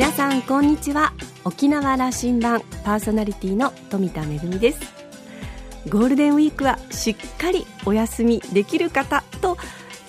皆さんこんにちは。沖縄羅針盤パーソナリティの富田恵です。ゴールデンウィークはしっかりお休みできる方と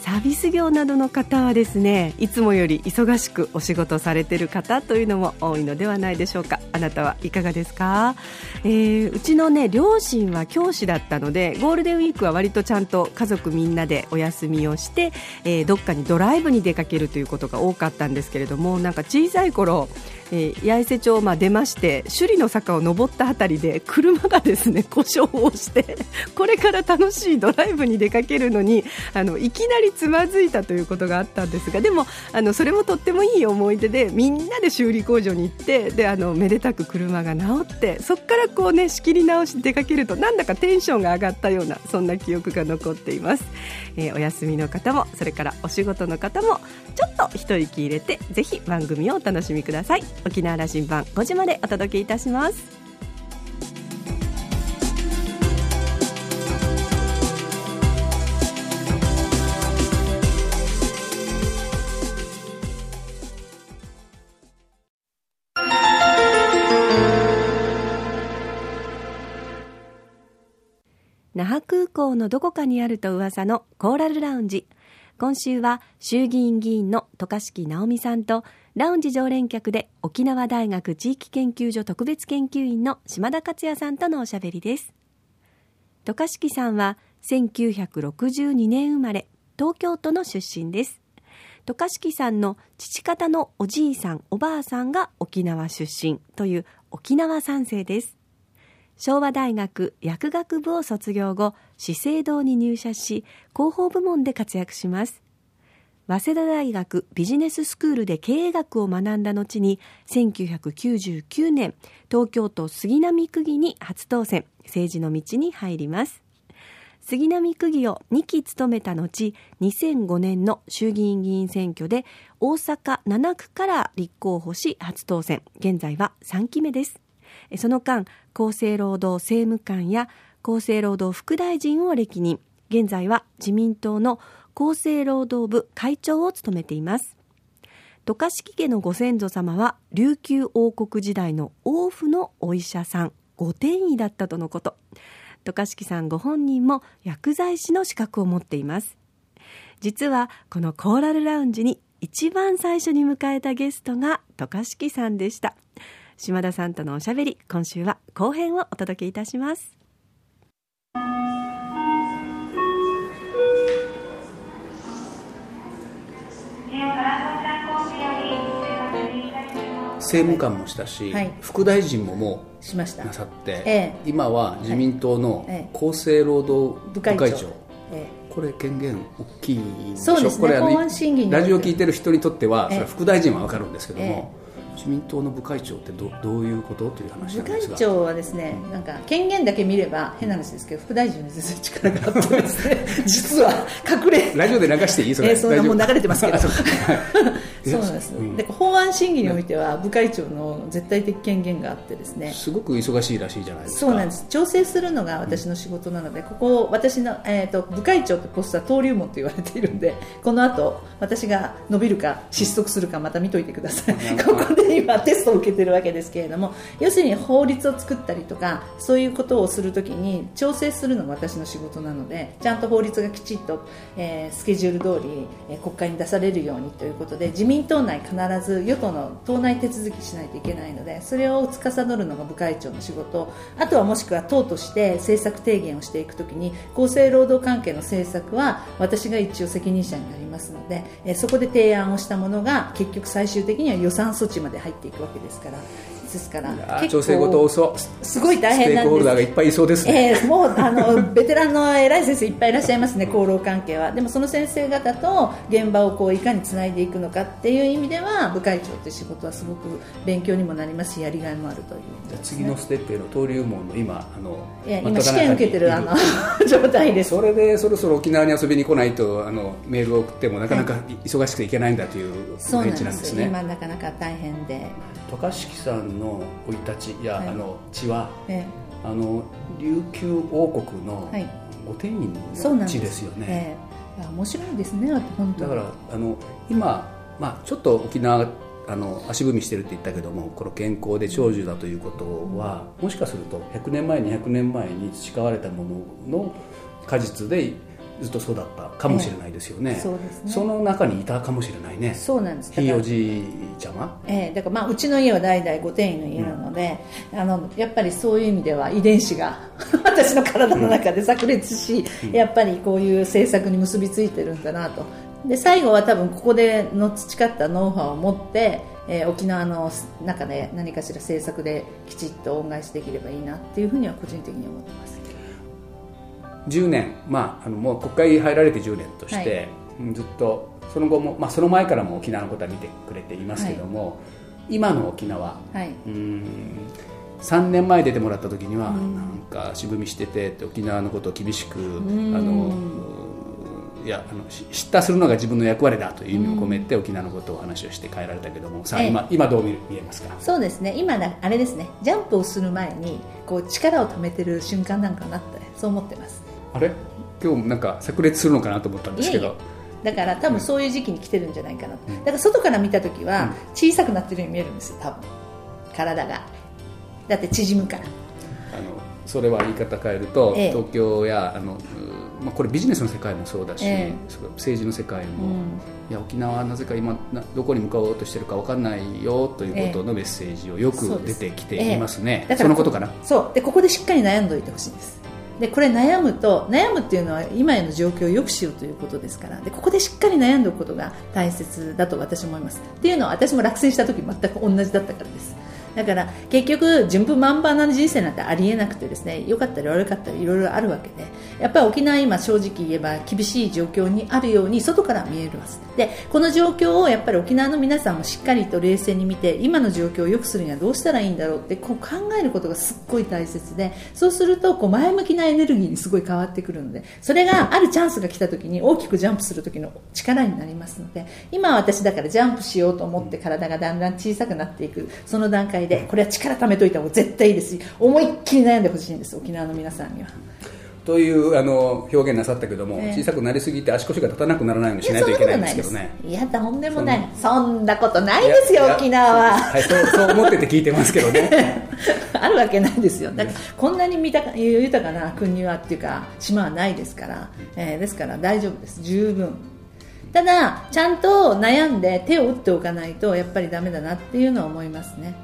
サービス業などの方はですねいつもより忙しくお仕事されている方というのも多いのではないでしょうか。あなたはいかがですか、えー、うちのね両親は教師だったのでゴールデンウィークは割とちゃんと家族みんなでお休みをして、えー、どっかにドライブに出かけるということが多かったんですけれどもなんか小さい頃えー、八重瀬町まあ出まして首里の坂を登ったあたりで車がですね 故障をしてこれから楽しいドライブに出かけるのにあのいきなりつまずいたということがあったんですがでもあのそれもとってもいい思い出でみんなで修理工場に行ってであのめでたく車が直ってそこからこうね仕切り直し出かけるとなんだかテンションが上がったようなそんな記憶が残っています、えー、お休みの方もそれからお仕事の方もちょっと一息入れてぜひ番組をお楽しみください。沖縄羅針盤5時までお届けいたします。那覇空港のどこかにあると噂のコーラルラウンジ。今週は衆議院議員の渡嘉敷直美さんとラウンジ常連客で沖縄大学地域研究所特別研究員の島田克也さんとのおしゃべりです。渡嘉敷さんは1962年生まれ東京都の出身です。渡嘉敷さんの父方のおじいさんおばあさんが沖縄出身という沖縄三世です。昭和大学薬学部を卒業後資生堂に入社し広報部門で活躍します。早稲田大学ビジネススクールで経営学を学んだ後に1999年東京都杉並区議に初当選。政治の道に入ります。杉並区議を2期務めた後2005年の衆議院議員選挙で大阪7区から立候補し初当選。現在は3期目です。その間厚生労働政務官や厚生労働副大臣を歴任。現在は自民党の厚生労働部会長を務めています。渡嘉敷家のご先祖様は琉球王国時代の王府のお医者さん御転医だったとのこと。渡嘉敷さんご本人も薬剤師の資格を持っています。実はこのコーラルラウンジに一番最初に迎えたゲストが渡嘉敷さんでした。島田さんとのおしゃべり今週は後編をお届けいたします。政務官もしたし、はい、副大臣ももうしました。なさって、ええ、今は自民党の厚生労働部会長,、会長。ええ、これ権限大きいでしょ？そうですね。これあのラジオ聞いてる人にとっては、それは副大臣は分かるんですけども、自民党の部会長ってどどういうことという話部会長はですね、なんか権限だけ見れば変な話ですけど副大臣に全然力があってですね 実は隠れラジオで流していい？それ、えー、そんなもう流れてますけど。そうなんです、うん、で法案審議においては部会長の絶対的権限があってですね。すごく忙しいらしいじゃないですか。そうなんです。調整するのが私の仕事なので、ここ私の、えーと、部会長ってポストは登竜門と言われているんでこの後私が伸びるか失速するかまた見といてください。ここで今テストを受けてるわけですけれども要するに法律を作ったりとかそういうことをするときに調整するのが私の仕事なのでちゃんと法律がきちっと、えー、スケジュール通り、えー、国会に出されるようにということで自民党内必ず与党の党内手続きしないといけないのでそれを司るのが部会長の仕事。あとはもしくは党として政策提言をしていくときに厚生労働関係の政策は私が一応責任者になりますので、えそこで提案をしたものが結局最終的には予算措置まで入っていくわけですからですから調整事遅すごい大変なんです。ステークホルダーがいっぱいいそうですね、えー、もうあの ベテランの偉い先生いっぱいいらっしゃいますね厚労関係は。でもその先生方と現場をこういかにつないでいくのかっていう意味では部会長って仕事はすごく勉強にもなりますしやりがいもあるという、ね、次のステップへの登竜門の今あのいや今試験受けてるあの 状態です。それでそろそろ沖縄に遊びに来ないとあのメールを送ってもなかなか忙しくていけないんだという現地なんですね、今なかなか大変で渡嘉敷さんの生い立ちや、はい、あの地は、ええ、あの琉球王国の御天院の地ですよね、ええ、面白いですね本当だからあの今、まあ、ちょっと沖縄あの足踏みしてるって言ったけどもこの健康で長寿だということはもしかすると100年前200年前に培われたものの果実でずっと育ったかもしれないですよね、えそうですね。その中にいたかもしれないね。そうなんです。ひいおじいちゃま？ええ。だからまあうちの家は代々御殿医の家なので、うん、あのやっぱりそういう意味では遺伝子が 私の体の中で炸裂し、うん、やっぱりこういう政策に結びついてるんだなと。で最後は多分ここでの培ったノウハウを持ってえー、沖縄の中で何かしら政策できちっと恩返しできればいいなっていうふうには個人的に思ってます10年、まあ、あのもう国会入られて10年として、はい、ずっとその後も、まあ、その前からも沖縄のことは見てくれていますけども、はい、今の沖縄、はい、うん3年前出てもらった時には、なんか渋みしてて沖縄のことを厳しくあのいやあの知ったするのが自分の役割だという意味を込めて、沖縄のことをお話をして帰られたけどもさあ今今どう見えますか？そうですね。今あれですね。ジャンプをする前にこう力をためてる瞬間なんかなってそう思ってますあれ？今日なんか炸裂するのかなと思ったんですけど。だから多分そういう時期に来てるんじゃないかな、うん、だから外から見た時は小さくなってるように見えるんですよ多分。体が。だって縮むから。あのそれは言い方変えると、ええ、東京やあのまあ、これビジネスの世界もそうだし、え政治の世界も、うん、いや沖縄はなぜか今どこに向かおうとしてるか分かんないよということのメッセージをよく出てきていますね、え、そのことかな？そう。でここでしっかり悩んでおいてほしいんですでこれ悩むと悩むっていうのは今への状況を良くしようということですから。でここでしっかり悩んでおくことが大切だと私は思います。っていうのは私も落選した時全く同じだったからです。だから結局順風満帆な人生なんてありえなくてですね良かったり悪かったりいろいろあるわけでやっぱり沖縄今正直言えば厳しい状況にあるように外から見えるはず。でこの状況をやっぱり沖縄の皆さんもしっかりと冷静に見て今の状況を良くするにはどうしたらいいんだろうってこう考えることがすっごい大切でそうするとこう前向きなエネルギーにすごい変わってくるのでそれがあるチャンスが来た時に大きくジャンプする時の力になりますので今私だからジャンプしようと思って体がだんだん小さくなっていくその段階態でこれは力貯めといた方が絶対いいです。し思いっきり悩んでほしいんです沖縄の皆さんには。というあの表現なさったけども、えー、小さくなりすぎて足腰が立たなくならないようにしないといけないんですけどね。いやとんでもない。そんな。ことないですよ沖縄は。はいそうそう思ってて聞いてますけどね。あるわけないですよ。だからこんなに豊か豊かな国はっていうか島はないですから、えー、ですから大丈夫です。十分。ただちゃんと悩んで手を打っておかないとやっぱりダメだなっていうのは思いますね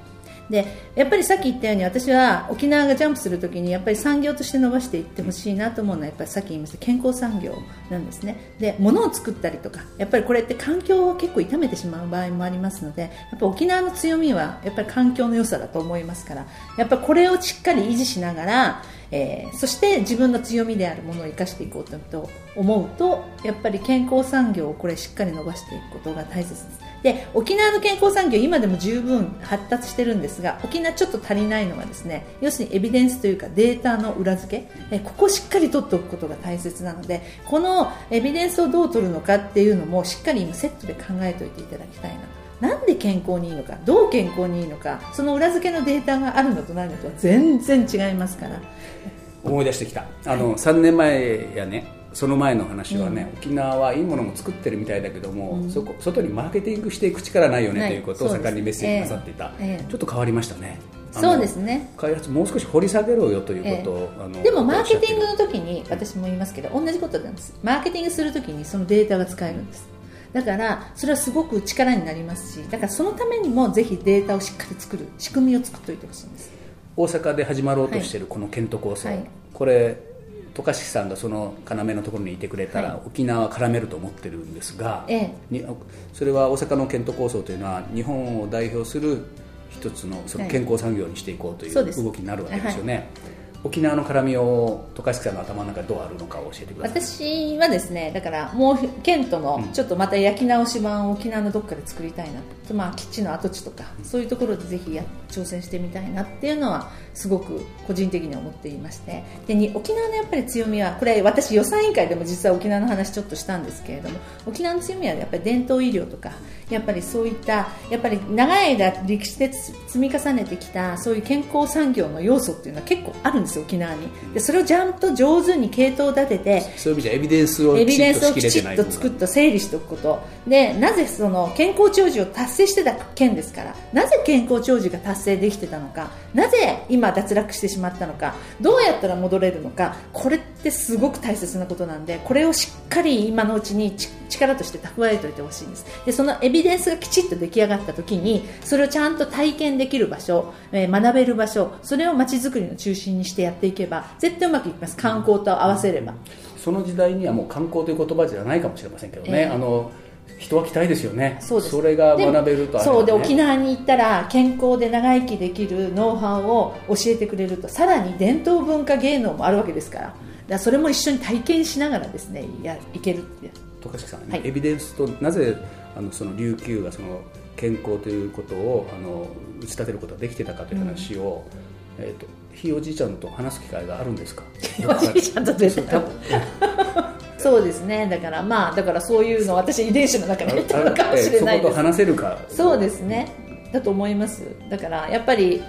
でやっぱりさっき言ったように私は沖縄がジャンプするときにやっぱり産業として伸ばしていってほしいなと思うのはやっぱりさっき言いました健康産業なんですね。で物を作ったりとかやっぱりこれって環境を結構痛めてしまう場合もありますのでやっぱ沖縄の強みはやっぱり環境の良さだと思いますからやっぱりこれをしっかり維持しながらえー、そして自分の強みであるものを生かしていこうと思うとやっぱり健康産業をこれしっかり伸ばしていくことが大切です。で沖縄の健康産業今でも十分発達してるんですが沖縄ちょっと足りないのはですね要するにエビデンスというかデータの裏付け。えここをしっかり取っておくことが大切なのでこのエビデンスをどう取るのかっていうのもしっかり今セットで考えておいていただきたいなと。なんで健康にいいのかどう健康にいいのかその裏付けのデータがあるのとないのとは全然違いますから。思い出してきた。あの、はい、3年前やねその前の話はね、うん、沖縄はいいものも作ってるみたいだけども、うん、そこ外にマーケティングしていく力ないよねということを盛んにメッセージなさっていた、えー、ちょっと変わりましたね。そうですね。開発もう少し掘り下げろよということを、えー、でもマーケティングの時に私も言いますけど同じことなんです。マーケティングする時にそのデータが使えるんですだからそれはすごく力になりますしだからそのためにもぜひデータをしっかり作る仕組みを作っておいてほしいんです。大阪で始まろうとしているこのケント構想、はい、これ渡嘉敷さんがその要のところにいてくれたら、はい、沖縄は絡めると思ってるんですが、ええ、それは大阪のケント構想というのは日本を代表する一つのその健康産業にしていこうという動きになるわけですよね。はい沖縄の絡みを渡嘉敷さんの頭の中でどうあるのか教えてください。私はですねだからもうケントのちょっとまた焼き直し版を沖縄のどっかで作りたいなと、まあ、基地の跡地とかそういうところでぜひや挑戦してみたいなっていうのはすごく個人的に思っていまして。でに沖縄のやっぱり強みはこれ私予算委員会でも実は沖縄の話ちょっとしたんですけれども沖縄の強みはやっぱり伝統医療とかやっぱりそういったやっぱり長い間歴史で積み重ねてきたそういう健康産業の要素っていうのは結構あるんですよ沖縄に。でそれをちゃんと上手に系統を立ててそういう意味じゃエビデンスをエビデンスをきちっと作って整理しておくこと。でなぜその健康長寿を達成してた県ですからなぜ健康長寿が達成できてたのか。なぜ今脱落してしまったのかどうやったら戻れるのかこれってすごく大切なことなんでこれをしっかり今のうちに力として蓄えておいてほしいんです。でそのエビデンスがきちっと出来上がった時にそれをちゃんと体験できる場所、えー、学べる場所それを街づくりの中心にしてやっていけば絶対うまくいきます。観光と合わせれば。その時代にはもう観光という言葉じゃないかもしれませんけどね、えー、あの人は期待ですよね。そうです。それが学べると、ね、そうで沖縄に行ったら健康で長生きできるノウハウを教えてくれると。さらに伝統文化芸能もあるわけですから。だそれも一緒に体験しながらですねやいけるって。渡嘉敷さん、はい、エビデンスとなぜあのその琉球がその健康ということをあの打ち立てることができてたかという話を、うん、えーと、ひいおじいちゃんと話す機会があるんですか？おじいちゃんと絶対そうですね。だからまあだからそういうの私遺伝子の中に入ってるのかもしれないです。話せるか。そうですね。だと思います。だからやっぱり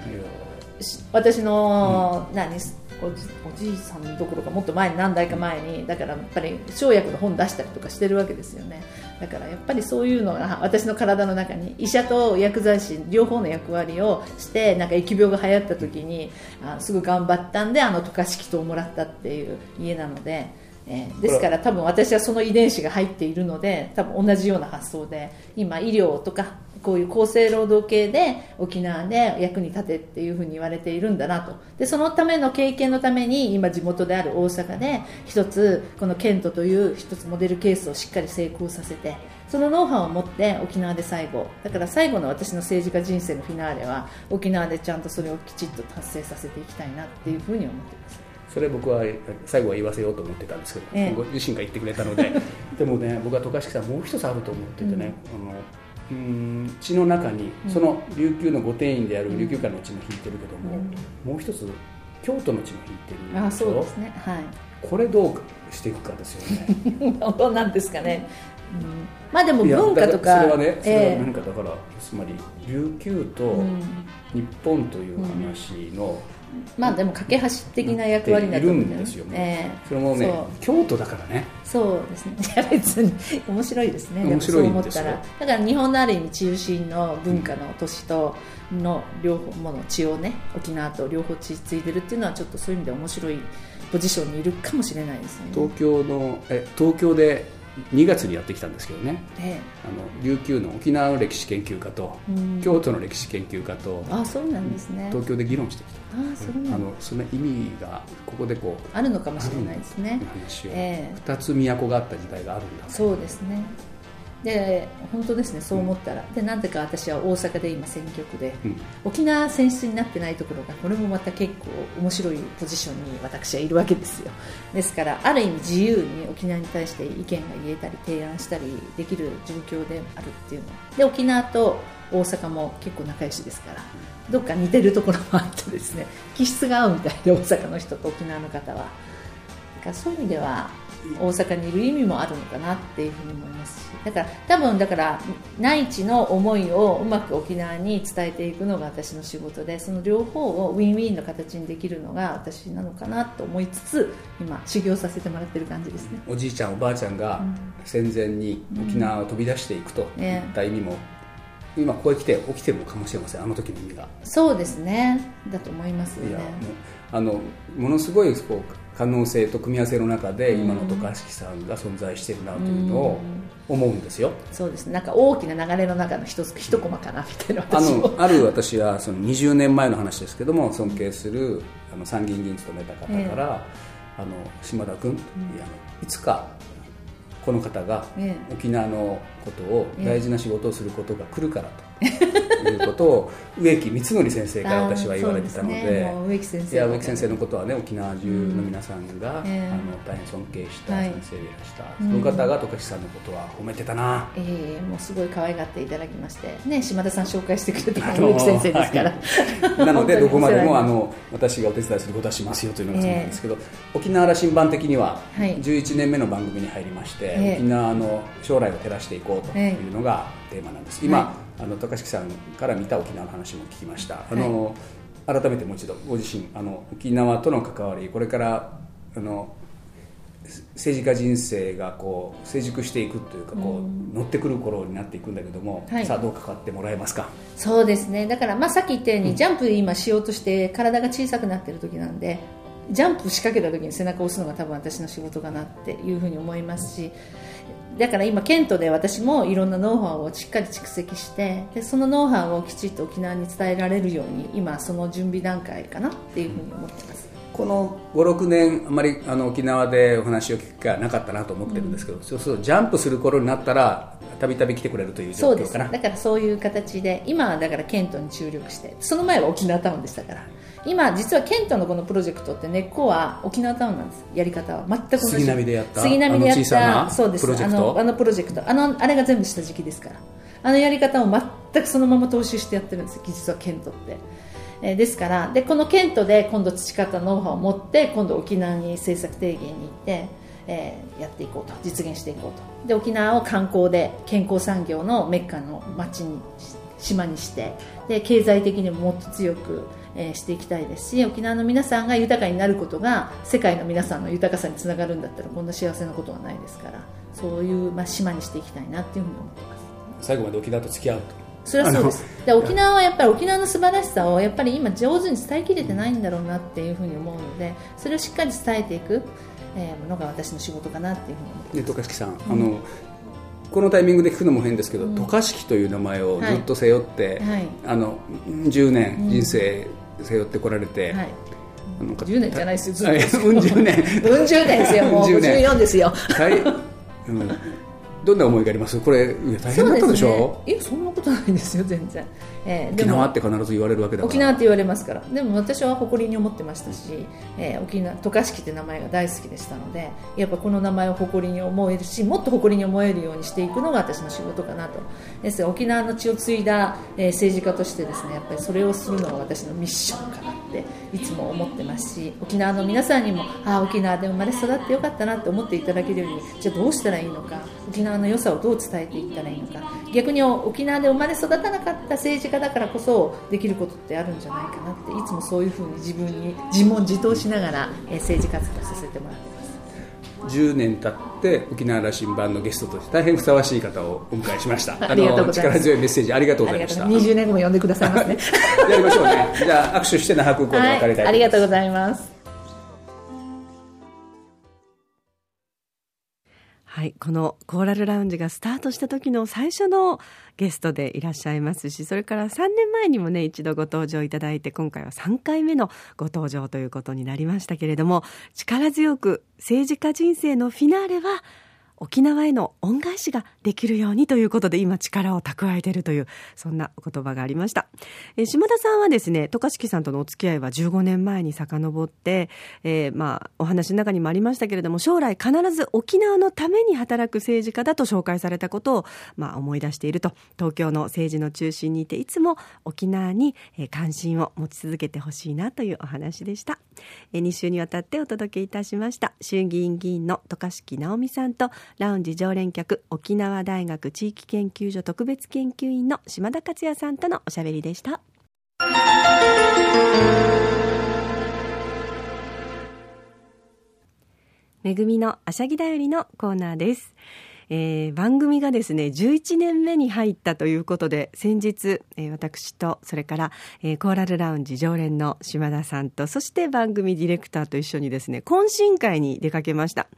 私の、うん、何おじいさんどころかもっと前に何代か前にだからやっぱり生薬の本出したりとかしてるわけですよね。だからやっぱりそういうのが私の体の中に医者と薬剤師両方の役割をしてなんか疫病が流行った時にあすぐ頑張ったんであの渡嘉敷糖をもらったっていう家なので。えー、ですから多分私はその遺伝子が入っているので多分同じような発想で今医療とかこういう厚生労働系で沖縄で役に立てっていうふうに言われているんだなと。でそのための経験のために今地元である大阪で一つこのケントという一つモデルケースをしっかり成功させてそのノウハウを持って沖縄で最後。だから最後の私の政治家人生のフィナーレは沖縄でちゃんとそれをきちっと達成させていきたいなっていうふうに思っていますそれ僕は最後は言わせようと思ってたんですけど、ええ、ご自身が言ってくれたので。でもね僕は渡嘉敷さんもう一つあると思っててね、うん、あのうん血の中にその琉球の御殿院である琉球界の血も引いてるけども、うん、もう一つ京都の血も引いてるあそうですね。はい。これどうしていくかですよね。どうなんですかね、うん、まあでも文化とかそれはねそれは何かだから、つまり琉球と日本という話の、うんまあでも架け橋的な役割になるんですよね、えー、それもね京都だからね。そうですね。いや別に面白いですね。面白いんですよ。だから日本のある意味中心の文化の都市との両方もの血をね沖縄と両方血継いでるっていうのはちょっとそういう意味で面白いポジションにいるかもしれないですね。東京のえ東京で2月にやってきたんですけどね、ええ、あの琉球の沖縄の歴史研究家と、京都の歴史研究家とあそうなんですね。東京で議論してきた。あそうなんあのその意味がここでこうあるのかもしれないですね。話を、ええ、2つ都があった時代があるんだそうですねで本当ですねそう思ったら、うん、でなんでか私は大阪で今選挙区で、うん、沖縄選出になってないところがこれもまた結構面白いポジションに私はいるわけですよ。ですからある意味自由に沖縄に対して意見が言えたり提案したりできる状況であるっていうので沖縄と大阪も結構仲良しですからどっか似てるところもあってですね気質が合うみたいで大阪の人と沖縄の方は。だからそういう意味では大阪にいる意味もあるのかなっていうふうに思います。しだから多分だから内地の思いをうまく沖縄に伝えていくのが私の仕事でその両方をウィンウィンの形にできるのが私なのかなと思いつつ今修行させてもらってる感じですね。おじいちゃんおばあちゃんが戦前に沖縄を飛び出していくといった意味も、うん、今ここへ来て起きてるのかもしれません。あの時の意味が。そうですね。だと思いますよね。あのものすごいこう可能性と組み合わせの中で今の渡嘉敷さんが存在してるなというのを思うんですよ、うそうです。なんか大きな流れの中の一つ一コマかなみたいなあのある私はその20年前の話ですけども尊敬するあの参議院議員務めた方から、えー、あの島田君、うん、いやいつかこの方が沖縄のことを大事な仕事をすることが来るからと。いうことを植木光則先生から私は言われてたので、ね、植木先生いや植木先生のことはね沖縄中の皆さんが、うんえ。ー、あの大変尊敬した先生でいらした、はい、その方が十勝さんのことは褒めてたな、ええー、もうすごい可愛がっていただきましてね島田さん紹介してくれた植木先生ですから、はい、なので どこまでもあの私がお手伝いすることはしますよというのがそうなんですけど、えー、沖縄羅針盤的には11年目の番組に入りまして、沖縄の将来を照らしていこうというのがテーマなんです。今、あの高敷さんから見た沖縄の話も聞きました、あの、改めてもう一度ご自身あの沖縄との関わりこれからあの政治家人生がこう成熟していくというかこう乗ってくる頃になっていくんだけども、はい、さあどう関わってもらえますか？そうですね。だから、まあ、さっき言ったように、うん、ジャンプ今しようとして体が小さくなってる時なんでジャンプ仕掛けた時に背中を押すのが多分私の仕事かなっていうふうに思いますしだから今ケントで私もいろんなノウハウをしっかり蓄積してでそのノウハウをきちっと沖縄に伝えられるように今その準備段階かなっていうふうに思ってます。この56年あまりあの沖縄でお話を聞く機会なかったなと思ってるんですけど、うん、そうするとジャンプする頃になったらたびたび来てくれるという状況かな。だからそういう形で今はだからケントに注力してその前は沖縄タウンでしたから。今実はケントのこのプロジェクトって根っこは沖縄タウンなんです。やり方は全く同じ。杉並でやった杉並でやったそうです。あのあのプロジェクト。あのあれが全部下敷きですから。あのやり方を全くそのまま踏襲してやってるんです実はケントってえー、ですからでこのケントで今度培ったノウハウを持って今度沖縄に政策提言に行って、えー、やっていこうと実現していこうと。で沖縄を観光で健康産業のメッカの町に島にしてで経済的にももっと強く、えー、していきたいですし沖縄の皆さんが豊かになることが世界の皆さんの豊かさにつながるんだったらこんな幸せなことはないですからそういう、まあ、島にしていきたいなっていうふうに思ってます。最後まで沖縄と付き合うと。それはそうです。で沖縄はやっぱり沖縄の素晴らしさをやっぱり今上手に伝えきれてないんだろうなっていうふうに思うのでそれをしっかり伝えていく、えー、のが私の仕事かなっていうふうに思ってます。渡嘉敷さん、うん、あのこのタイミングで聞くのも変ですけど、渡嘉敷という名前をずっと背負って、はい、あの10年人生背負ってこられて、はい。あの10年じゃないですよ、ずっと。うん十年。うん。十年ですよ、もう。54ですよ。はい。うんどんな思いがあります？これ大変だったでしょ？う、ね、いやそんなことないですよ全然、えー、沖縄って必ず言われるわけだから。沖縄って言われますから。でも私は誇りに思ってましたし、えー、沖縄渡嘉敷って名前が大好きでしたのでやっぱこの名前を誇りに思えるしもっと誇りに思えるようにしていくのが私の仕事かなと。ですが沖縄の血を継いだ、えー、政治家としてですねやっぱりそれをするのが私のミッションかなっていつも思ってますし沖縄の皆さんにもああ沖縄で生まれ育ってよかったなって思っていただけるようにじゃあどうしたらいいのか沖縄の良さをどう伝えていったらいいのか。逆に沖縄で生まれ育たなかった政治家だからこそできることってあるんじゃないかなっていつもそういうふうに自分に自問自答しながら政治活動させてもらってます。10年経って沖縄羅針盤のゲストとして大変ふさわしい方をお迎えしました。ありがとうございます。力強いメッセージありがとうございました。20年後も呼んでくださいますね やりましょうね。じゃあ握手して那覇空港で別れたい、はい、ありがとうございますはい、このコーラルラウンジがスタートした時の最初のゲストでいらっしゃいますしそれから3年前にもね一度ご登場いただいて今回は3回目のご登場ということになりましたけれども力強く政治家人生のフィナーレは沖縄への恩返しができるようにということで今力を蓄えているというそんなお言葉がありました、えー、島田さんはですね渡嘉敷さんとのお付き合いは15年前に遡って、えー、まあお話の中にもありましたけれども将来必ず沖縄のために働く政治家だと紹介されたことを、まあ、思い出していると。東京の政治の中心にいていつも沖縄に関心を持ち続けてほしいなというお話でした、えー、2週にわたってお届けいたしました。衆議院議員の渡嘉敷直美さんとラウンジ常連客沖縄大学地域研究所特別研究員の島田克也さんとのおしゃべりでした。めぐみのあしゃぎだよりのコーナーです。えー、番組がですね11年目に入ったということで先日、えー、私とそれから、えー、コーラルラウンジ常連の島田さんとそして番組ディレクターと一緒にですね懇親会に出かけました。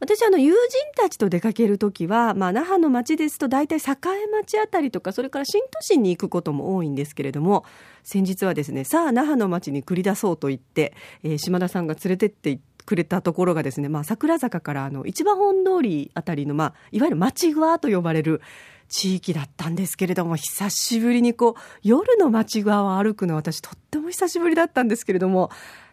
私あの友人たちと出かける時は、まあ、那覇の町ですと大体栄町あたりとかそれから新都心に行くことも多いんですけれども先日はですねさあ那覇の町に繰り出そうと言って、えー、島田さんが連れてってくれたところがですね、まあ、桜坂からあの一番本通りあたりの、まあ、いわゆる町具合と呼ばれる地域だったんですけれども、久しぶりにこう、夜の町側を歩くの私とっても久しぶりだったんですけれども、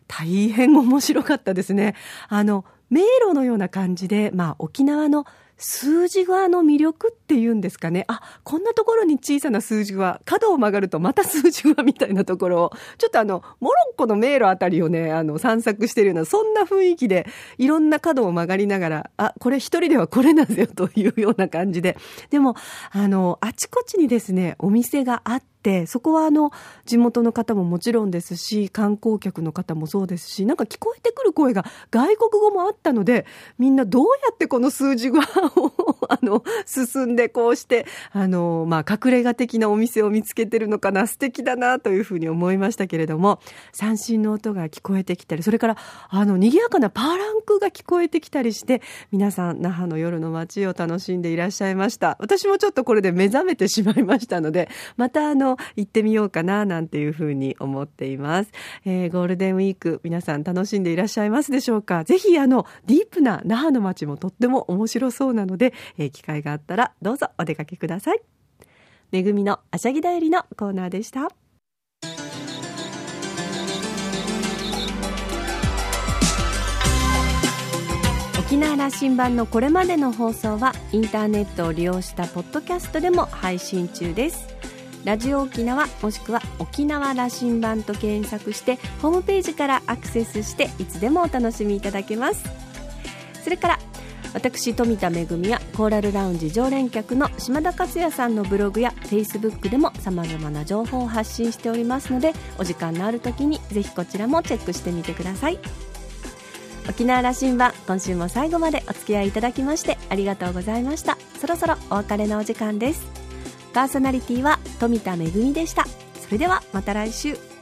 大変面白かったですね。あの、迷路のような感じで、まあ、沖縄の数字側の魅力っていうんですかね。あ、こんなところに小さな数字は、角を曲がるとまた数字はみたいなところを、ちょっとあの、モロッコの迷路あたりをね、あの、散策してるような、そんな雰囲気で、いろんな角を曲がりながら、あ、これ一人ではこれなんですよというような感じで。でも、あの、あちこちにですね、お店があって、て、そこはあの、地元の方ももちろんですし、観光客の方もそうですし、なんか聞こえてくる声が外国語もあったので、みんなどうやってこの数字が あの、進んでこうして、あの、まあ、隠れ家的なお店を見つけてるのかな、素敵だなというふうに思いましたけれども、三振の音が聞こえてきたり、それから、あの、賑やかなパーランクが聞こえてきたりして、皆さん、那覇の夜の街を楽しんでいらっしゃいました。私もちょっとこれで目覚めてしまいましたので、またあの、行ってみようかななんていうふうに思っています、えー、ゴールデンウィーク皆さん楽しんでいらっしゃいますでしょうか？ぜひあのディープな那覇の街もとっても面白そうなので、えー、機会があったらどうぞお出かけください。めぐみのあしゃぎだよりのコーナーでした。沖縄羅針盤のこれまでの放送はインターネットを利用したポッドキャストでも配信中です。ラジオ沖縄もしくは沖縄羅針盤と検索してホームページからアクセスしていつでもお楽しみいただけます。それから私富田恵やコーラルラウンジ常連客の島田克也さんのブログやフェイスブックでもさまざまな情報を発信しておりますのでお時間のある時にぜひこちらもチェックしてみてください。沖縄羅針盤今週も最後までお付き合いいただきましてありがとうございました。そろそろお別れのお時間です。パーソナリティは富田恵でした。それではまた来週。